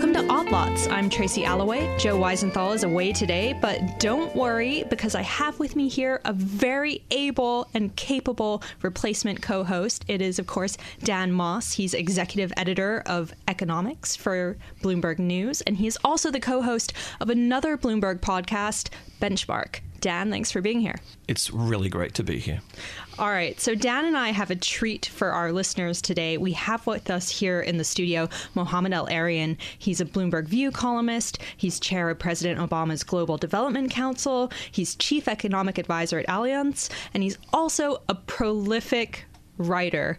Welcome to Odd Lots. I'm Tracy Alloway. Joe Weisenthal is away today, but don't worry because I have with me here a very able and capable replacement co host. It is, of course, Dan Moss. He's executive editor of economics for Bloomberg News, and he is also the co host of another Bloomberg podcast, Benchmark. Dan, thanks for being here. It's really great to be here. All right. So, Dan and I have a treat for our listeners today. We have with us here in the studio Mohamed El-Erian. He's a Bloomberg View columnist. He's chair of President Obama's Global Development Council. He's chief economic advisor at Allianz. And he's also a prolific writer.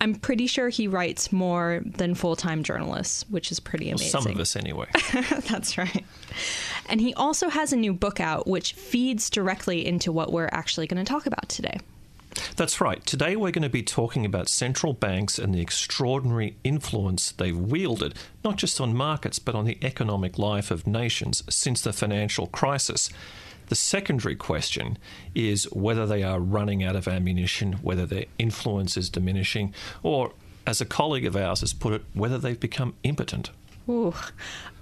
I'm pretty sure he writes more than full time journalists, which is pretty amazing. Well, some of us, anyway. That's right. And he also has a new book out, which feeds directly into what we're actually going to talk about today. That's right. Today we're going to be talking about central banks and the extraordinary influence they've wielded, not just on markets, but on the economic life of nations since the financial crisis. The secondary question is whether they are running out of ammunition, whether their influence is diminishing, or, as a colleague of ours has put it, whether they've become impotent. Ooh.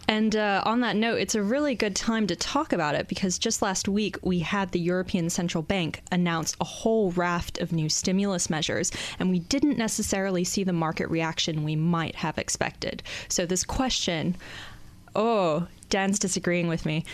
And uh, on that note, it's a really good time to talk about it because just last week we had the European Central Bank announce a whole raft of new stimulus measures, and we didn't necessarily see the market reaction we might have expected. So, this question oh, Dan's disagreeing with me.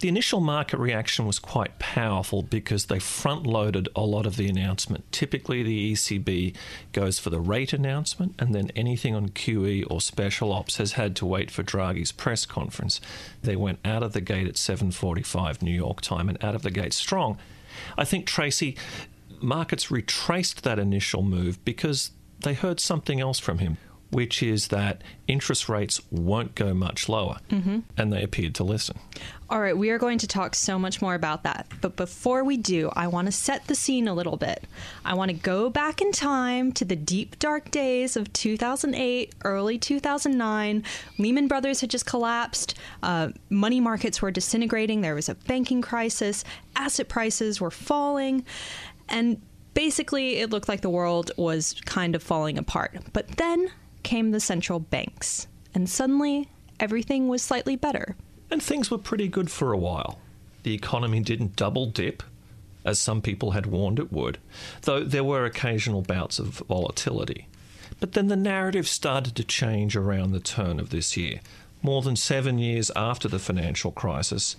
The initial market reaction was quite powerful because they front loaded a lot of the announcement. Typically, the ECB goes for the rate announcement, and then anything on QE or special ops has had to wait for Draghi's press conference. They went out of the gate at 7:45 New York time and out of the gate strong. I think Tracy markets retraced that initial move because they heard something else from him which is that interest rates won't go much lower. Mm-hmm. And they appeared to listen. All right, we are going to talk so much more about that. But before we do, I want to set the scene a little bit. I want to go back in time to the deep, dark days of 2008, early 2009. Lehman Brothers had just collapsed, uh, money markets were disintegrating, there was a banking crisis, asset prices were falling. And basically, it looked like the world was kind of falling apart. But then came the central banks, and suddenly everything was slightly better. And things were pretty good for a while. The economy didn't double dip, as some people had warned it would, though there were occasional bouts of volatility. But then the narrative started to change around the turn of this year. More than seven years after the financial crisis,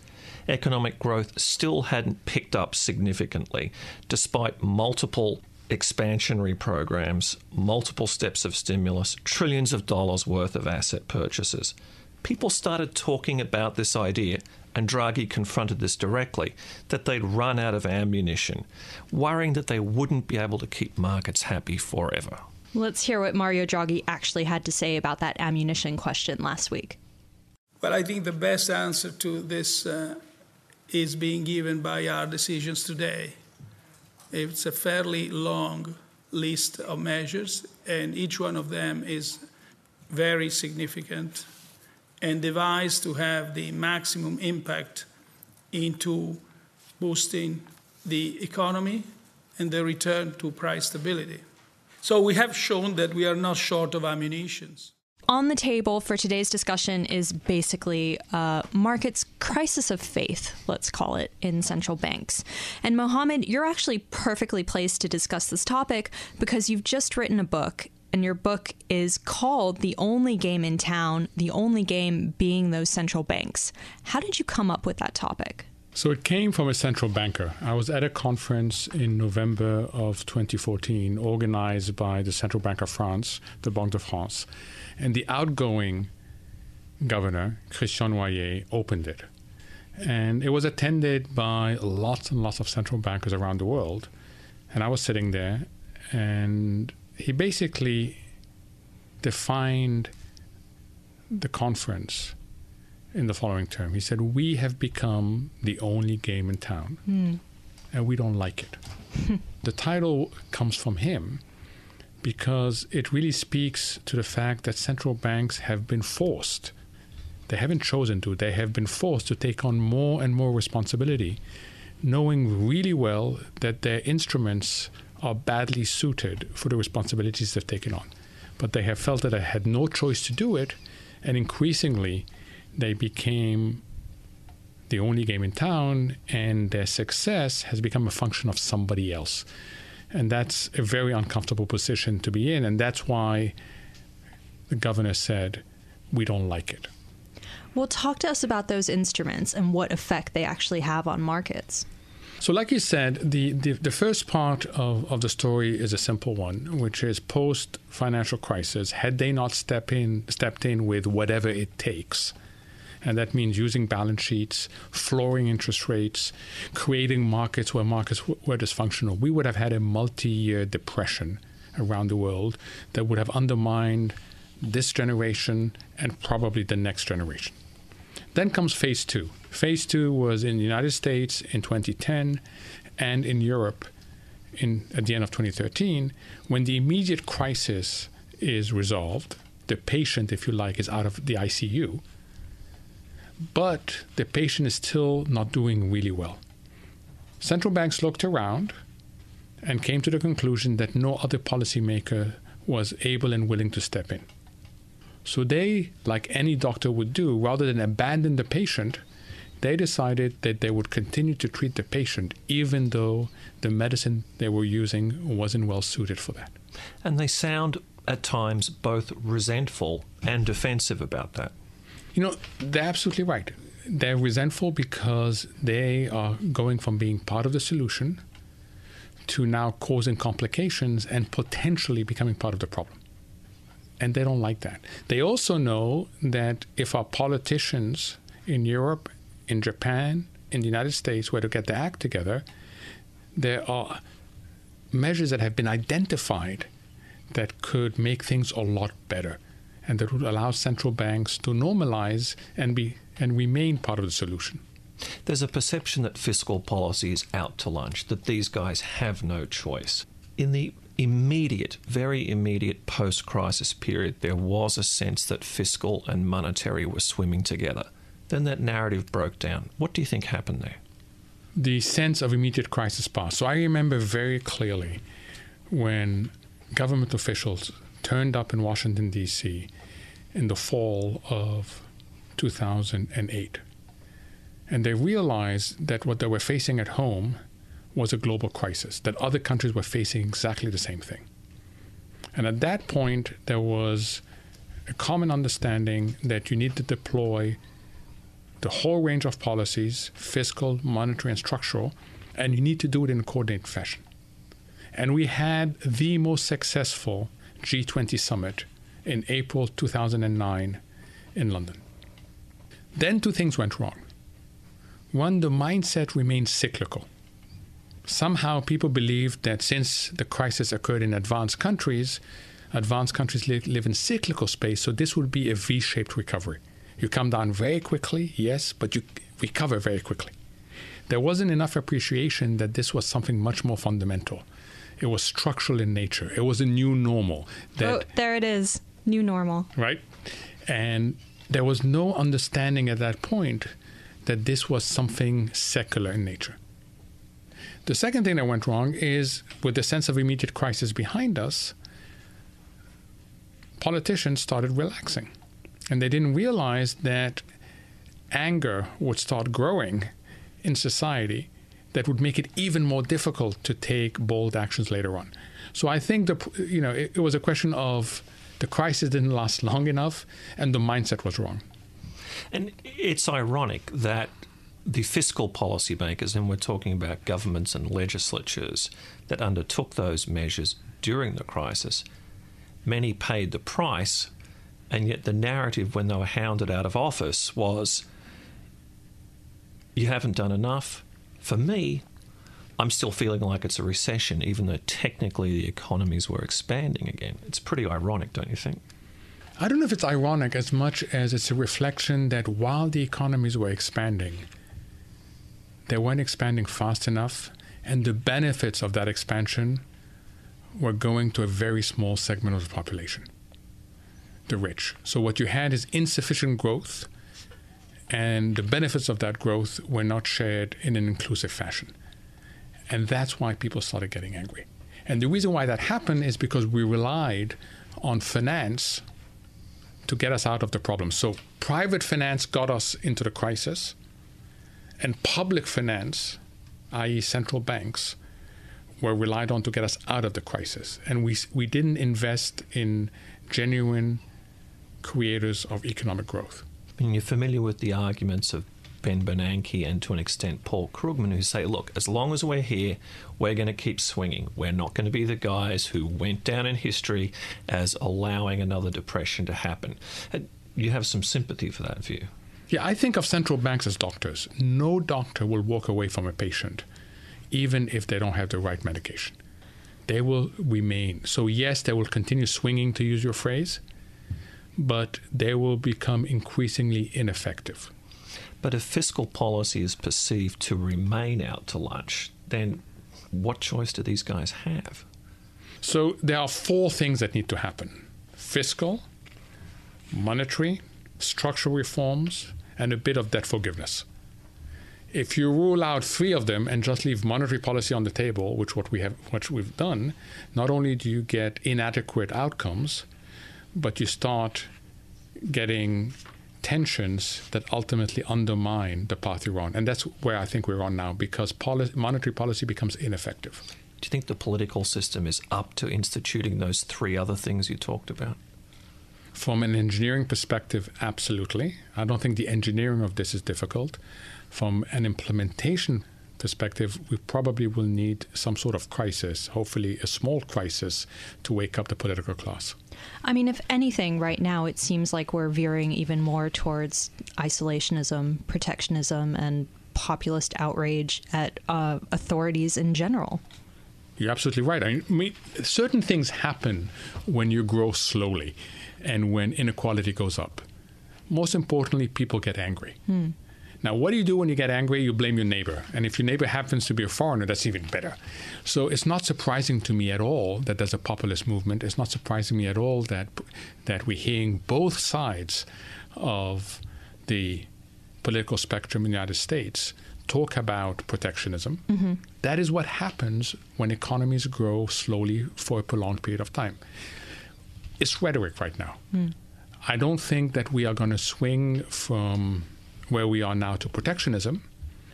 economic growth still hadn't picked up significantly, despite multiple expansionary programs, multiple steps of stimulus, trillions of dollars worth of asset purchases. People started talking about this idea, and Draghi confronted this directly that they'd run out of ammunition, worrying that they wouldn't be able to keep markets happy forever. Let's hear what Mario Draghi actually had to say about that ammunition question last week. Well, I think the best answer to this uh, is being given by our decisions today. It's a fairly long list of measures, and each one of them is very significant and devised to have the maximum impact into boosting the economy and the return to price stability. So we have shown that we are not short of ammunition on the table for today's discussion is basically uh, markets crisis of faith, let's call it, in central banks. And Mohamed, you're actually perfectly placed to discuss this topic because you've just written a book. And your book is called The Only Game in Town, the only game being those central banks. How did you come up with that topic? So it came from a central banker. I was at a conference in November of 2014 organized by the Central Bank of France, the Banque de France and the outgoing governor, Christian Noyer, opened it. And it was attended by lots and lots of central bankers around the world. And I was sitting there, and he basically defined the conference in the following term. He said, We have become the only game in town, mm. and we don't like it. the title comes from him because it really speaks to the fact that central banks have been forced. They haven't chosen to, they have been forced to take on more and more responsibility, knowing really well that their instruments are badly suited for the responsibilities they've taken on. But they have felt that they had no choice to do it, And increasingly, they became the only game in town, and their success has become a function of somebody else. And that's a very uncomfortable position to be in. And that's why the governor said, we don't like it. Well, talk to us about those instruments and what effect they actually have on markets. So, like you said, the, the, the, first part of, of the story is a simple one, which is post financial crisis, had they not step in, stepped in with whatever it takes, and that means using balance sheets, flooring interest rates, creating markets where markets were dysfunctional, we would have had a multi year depression around the world that would have undermined this generation and probably the next generation. Then comes phase two. Phase two was in the United States in 2010 and in Europe in, at the end of 2013 when the immediate crisis is resolved. The patient, if you like, is out of the ICU but the patient is still not doing really well. Central banks looked around and came to the conclusion that no other policymaker was able and willing to step in. So they, like any doctor would do, rather than abandon the patient, they decided that they would continue to treat the patient even though the medicine they were using wasn't well suited for that. And they sound at times both resentful and defensive about that. You know, they're absolutely right. They're resentful because they are going from being part of the solution to now causing complications and potentially becoming part of the problem. And they don't like that. They also know that if our politicians in Europe, in Japan, in the United States were to get their act together, there are measures that have been identified that could make things a lot better and that would allow central banks to normalize and be and remain part of the solution. There's a perception that fiscal policy is out to lunch, that these guys have no choice. In the immediate, very immediate post crisis period, there was a sense that fiscal and monetary were swimming together. Then that narrative broke down. What do you think happened there? The sense of immediate crisis passed. So I remember very clearly when government officials turned up in Washington, D.C. in the fall of 2008. And they realized that what they were facing at home was a global crisis, that other countries were facing exactly the same thing. And at that point, there was a common understanding that you need to deploy the whole range of policies fiscal, monetary, and structural and you need to do it in a coordinated fashion. And we had the most successful G20 summit in April 2009 in London. Then two things went wrong. One, the mindset remained cyclical. Somehow people believed that since the crisis occurred in advanced countries, advanced countries live, live in cyclical space, so this would be a V shaped recovery. You come down very quickly, yes, but you recover very quickly. There wasn't enough appreciation that this was something much more fundamental it was structural in nature. It was a new normal. That, oh, there it is. New normal. Right? And there was no understanding at that point that this was something secular in nature. The second thing that went wrong is with the sense of immediate crisis behind us, politicians started relaxing. And they didn't realize that anger would start growing in society that would make it even more difficult to take bold actions later on. So I think the you know it, it was a question of the crisis didn't last long enough and the mindset was wrong. And it's ironic that the fiscal policymakers, and we're talking about governments and legislatures that undertook those measures during the crisis, many paid the price, and yet the narrative when they were hounded out of office was you haven't done enough, for me, I'm still feeling like it's a recession, even though technically the economies were expanding again. It's pretty ironic, don't you think? I don't know if it's ironic as much as it's a reflection that while the economies were expanding, they weren't expanding fast enough, and the benefits of that expansion were going to a very small segment of the population the rich. So, what you had is insufficient growth and the benefits of that growth were not shared in an inclusive fashion. And that's why people started getting angry. And the reason why that happened is because we relied on finance to get us out of the problem. So private finance got us into the crisis, and public finance, i.e., central banks, were relied on to get us out of the crisis. And we, we didn't invest in genuine creators of economic growth. I mean, you're familiar with the arguments of Ben Bernanke and to an extent Paul Krugman, who say, look, as long as we're here, we're going to keep swinging. We're not going to be the guys who went down in history as allowing another depression to happen. Uh, you have some sympathy for that view. Yeah, I think of central banks as doctors. No doctor will walk away from a patient even if they don't have the right medication. They will remain. So, yes, they will continue swinging, to use your phrase, but they will become increasingly ineffective. But if fiscal policy is perceived to remain out to lunch, then what choice do these guys have? So, there are four things that need to happen fiscal, monetary, structural reforms, and a bit of debt forgiveness if you rule out three of them and just leave monetary policy on the table, which what we have, what we've done, not only do you get inadequate outcomes, but you start getting tensions that ultimately undermine the path you're on, and that's where I think we're on now because monetary policy becomes ineffective. Do you think the political system is up to instituting those three other things you talked about? From an engineering perspective, absolutely. I don't think the engineering of this is difficult from an implementation perspective, we probably will need some sort of crisis, hopefully a small crisis, to wake up the political class. I mean, if anything, right now it seems like we're veering even more towards isolationism, protectionism, and populist outrage at uh, authorities in general. You're absolutely right. I mean, certain things happen when you grow slowly and when inequality goes up. Most importantly, people get angry. Hmm. Now, what do you do when you get angry? You blame your neighbor. And if your neighbor happens to be a foreigner, that's even better. So it's not surprising to me at all that there's a populist movement. It's not surprising me at all that, that we're hearing both sides of the political spectrum in the United States talk about protectionism. Mm-hmm. That is what happens when economies grow slowly for a prolonged period of time. It's rhetoric right now. Mm. I don't think that we are going to swing from where we are now to protectionism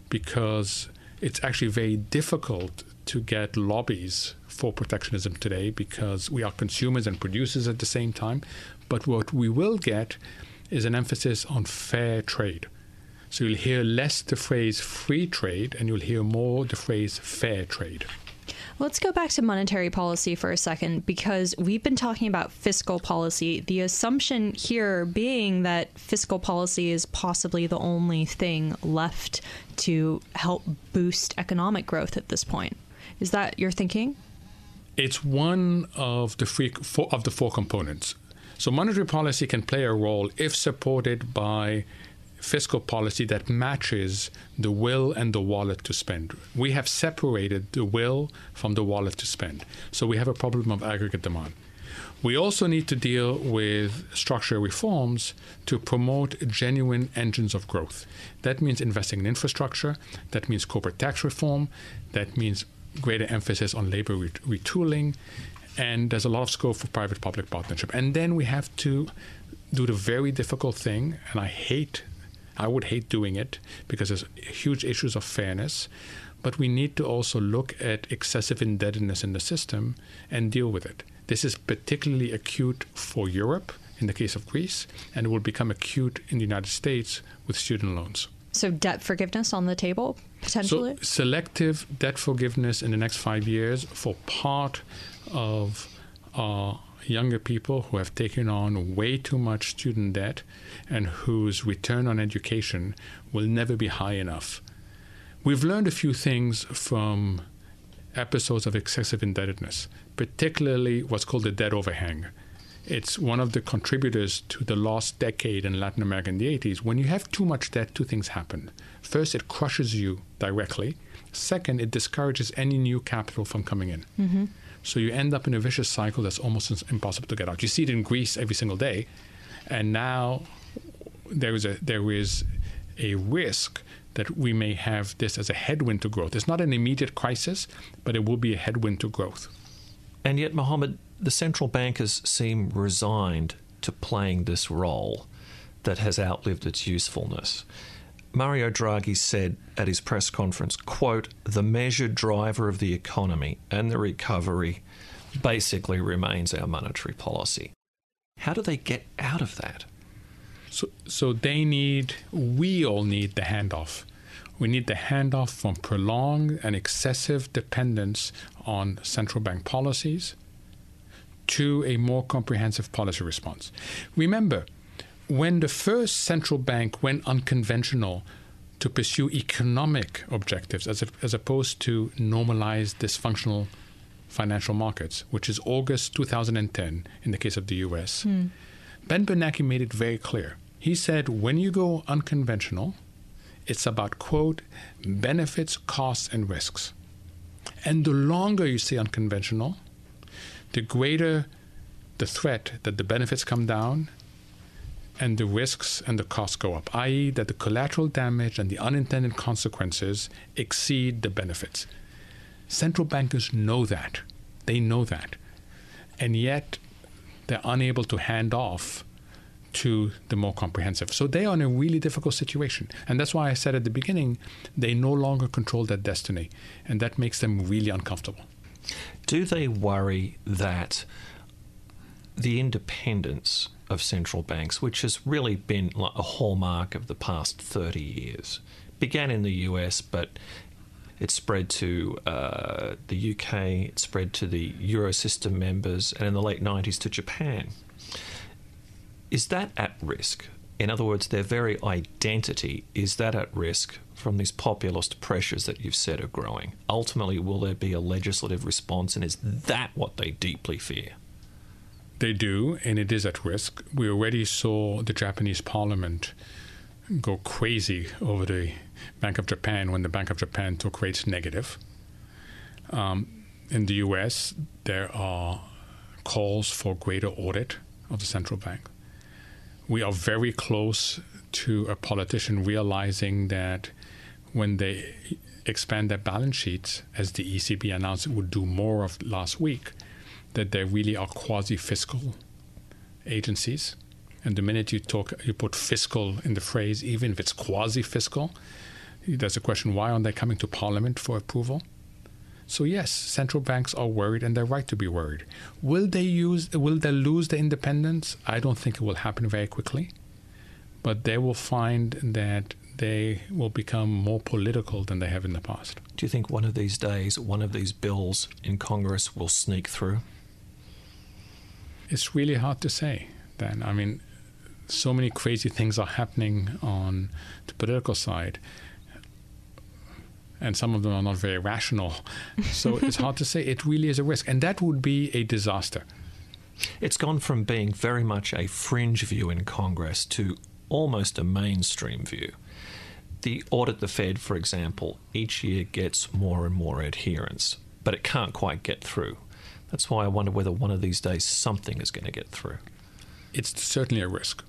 because it's actually very difficult to get lobbies for protectionism today because we are consumers and producers at the same time. But what we will get is an emphasis on fair trade. So you'll hear less the phrase free trade and you'll hear more the phrase fair trade. Let's go back to monetary policy for a second because we've been talking about fiscal policy. The assumption here being that fiscal policy is possibly the only thing left to help boost economic growth at this point. Is that your thinking? It's one of the three of the four components. So monetary policy can play a role if supported by fiscal policy that matches the will and the wallet to spend. We have separated the will from the wallet to spend. So we have a problem of aggregate demand. We also need to deal with structural reforms to promote genuine engines of growth. That means investing in infrastructure, that means corporate tax reform, that means greater emphasis on labor retooling, and there's a lot of scope for private public partnership. And then we have to do the very difficult thing, and I hate I would hate doing it because there's huge issues of fairness. But we need to also look at excessive indebtedness in the system and deal with it. This is particularly acute for Europe in the case of Greece, and it will become acute in the United States with student loans. So, debt forgiveness on the table, potentially? So, selective debt forgiveness in the next five years for part of our younger people who have taken on way too much student debt and whose return on education will never be high enough. We've learned a few things from episodes of excessive indebtedness, particularly what's called the debt overhang. It's one of the contributors to the lost decade in Latin America in the 80s. When you have too much debt, two things happen. First, it crushes you directly. Second, it discourages any new capital from coming in. Mm-hmm. So you end up in a vicious cycle that's almost impossible to get out. You see it in Greece every single day, and now there is a there is a risk that we may have this as a headwind to growth. It's not an immediate crisis, but it will be a headwind to growth. And yet, Mohamed, the central bankers seem resigned to playing this role that has outlived its usefulness. Mario Draghi said at his press conference, quote, the measured driver of the economy and the recovery basically remains our monetary policy. How do they get out of that? So, so they need, we all need the handoff. We need the handoff from prolonged and excessive dependence on central bank policies to a more comprehensive policy response. Remember, when the first central bank went unconventional to pursue economic objectives as, a, as opposed to normalize dysfunctional financial markets, which is August 2010 in the case of the US, mm. Ben Bernanke made it very clear. He said, when you go unconventional, it's about, quote, benefits, costs, and risks. And the longer you stay unconventional, the greater the threat that the benefits come down and the risks and the costs go up, i.e., that the collateral damage and the unintended consequences exceed the benefits. Central bankers know that. They know that. And yet, they're unable to hand off to the more comprehensive. So they are in a really difficult situation. And that's why I said at the beginning, they no longer control their destiny. And that makes them really uncomfortable. Do they worry that the independence of central banks, which has really been a hallmark of the past 30 years, began in the US, but it spread to uh, the UK, it spread to the Eurosystem members, and in the late 90s to Japan. Is that at risk? In other words, their very identity, is that at risk from these populist pressures that you've said are growing? Ultimately, will there be a legislative response, and is that what they deeply fear? They do, and it is at risk. We already saw the Japanese parliament go crazy over the Bank of Japan when the Bank of Japan took rates negative. Um, in the US, there are calls for greater audit of the central bank. We are very close to a politician realizing that when they expand their balance sheets, as the ECB announced it would do more of last week, that they really are quasi fiscal agencies. And the minute you talk, you put fiscal in the phrase, even if it's quasi fiscal, there's a question why aren't they coming to Parliament for approval? So yes, central banks are worried, and they're right to be worried. Will they use? Will they lose their independence? I don't think it will happen very quickly, but they will find that they will become more political than they have in the past. Do you think one of these days, one of these bills in Congress will sneak through? It's really hard to say. Then I mean, so many crazy things are happening on the political side and some of them are not very rational. So it's hard to say. It really is a risk, and that would be a disaster. It's gone from being very much a fringe view in Congress to almost a mainstream view. The audit the Fed, for example, each year gets more and more adherence, but it can't quite get through. That's why I wonder whether one of these days something is going to get through. It's certainly a risk.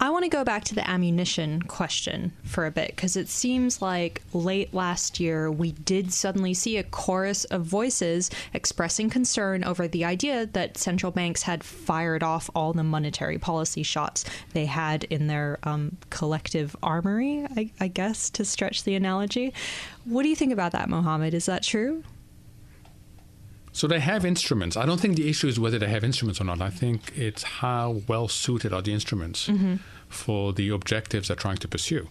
I want to go back to the ammunition question for a bit because it seems like late last year we did suddenly see a chorus of voices expressing concern over the idea that central banks had fired off all the monetary policy shots they had in their um, collective armory, I, I guess, to stretch the analogy. What do you think about that, Mohamed? Is that true? So they have instruments. I don't think the issue is whether they have instruments or not. I think it's how well suited are the instruments mm-hmm. for the objectives they're trying to pursue.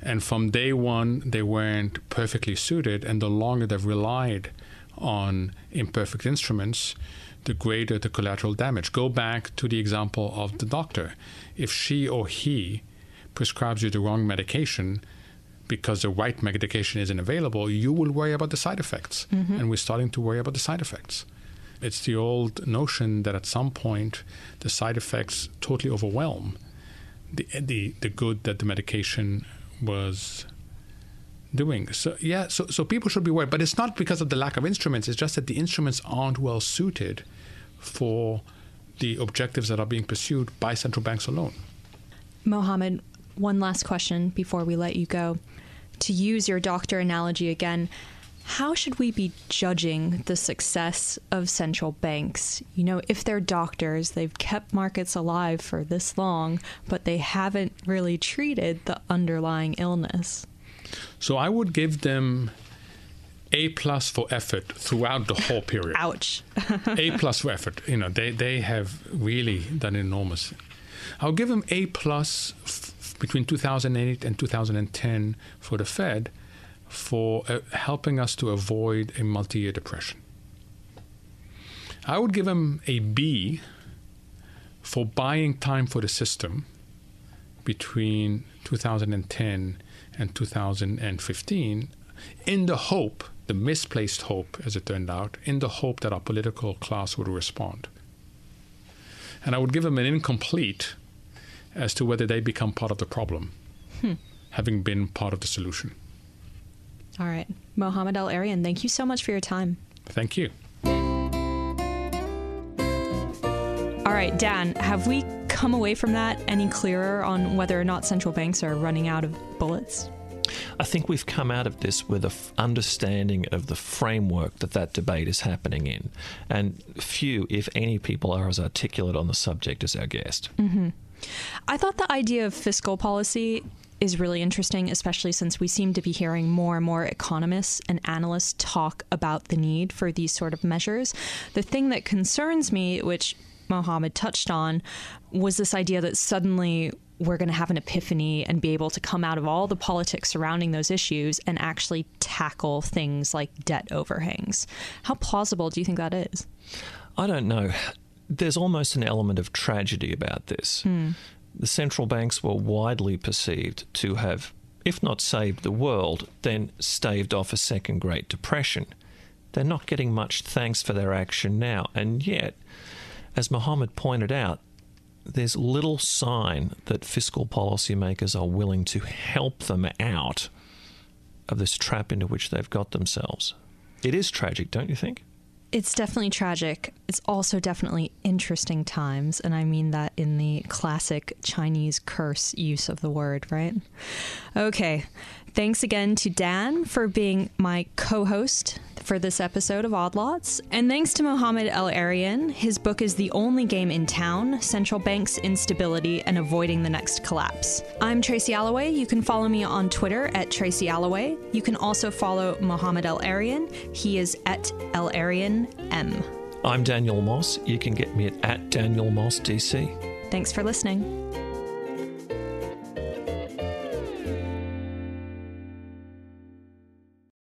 And from day one, they weren't perfectly suited. And the longer they've relied on imperfect instruments, the greater the collateral damage. Go back to the example of the doctor. If she or he prescribes you the wrong medication, because the right medication isn't available, you will worry about the side effects. Mm-hmm. And we're starting to worry about the side effects. It's the old notion that at some point the side effects totally overwhelm the, the, the good that the medication was doing. So yeah, so so people should be worried, but it's not because of the lack of instruments. It's just that the instruments aren't well suited for the objectives that are being pursued by central banks alone. Mohamed, one last question before we let you go to use your doctor analogy again, How should we be judging the success of central banks? You know, if they're doctors, they've kept markets alive for this long, but they haven't really treated the underlying illness. So I would give them a plus for effort throughout the whole period. Ouch. a plus for effort. You know, they, they have really done enormous. I'll give them A plus between 2008 and 2010 for the Fed for uh, helping us to avoid a multi-year depression. I would give them a B for buying time for the system between 2010 and 2015 in the hope, the misplaced hope, as it turned out, in the hope that our political class would respond. And I would give them an incomplete as to whether they become part of the problem, hmm. having been part of the solution. All right. Mohamed El-Erian, thank you so much for your time. Thank you. All right, Dan, have we come away from that any clearer on whether or not central banks are running out of bullets? I think we've come out of this with an understanding of the framework that that debate is happening in. And few, if any, people are as articulate on the subject as our guest. Mm-hmm. I thought the idea of fiscal policy is really interesting, especially since we seem to be hearing more and more economists and analysts talk about the need for these sort of measures. The thing that concerns me, which Mohamed touched on, was this idea that suddenly we're going to have an epiphany and be able to come out of all the politics surrounding those issues and actually tackle things like debt overhangs. How plausible do you think that is? I don't know. There's almost an element of tragedy about this. Hmm. The central banks were widely perceived to have, if not saved the world, then staved off a second Great Depression. They're not getting much thanks for their action now, and yet, as Mohamed pointed out, there's little sign that fiscal policymakers are willing to help them out of this trap into which they've got themselves. It is tragic, don't you think? It's definitely tragic. It's also definitely interesting times, and I mean that in the classic Chinese curse use of the word, right? Okay. Thanks again to Dan for being my co host for this episode of Odd Lots. And thanks to Mohamed El-Erian. His book is The Only Game in Town Central Bank's Instability and Avoiding the Next Collapse. I'm Tracy Alloway. You can follow me on Twitter at Tracy Alloway. You can also follow Mohamed El-Erian. He is at El-Erian M. I'm Daniel Moss. You can get me at, at Daniel Moss DC. Thanks for listening.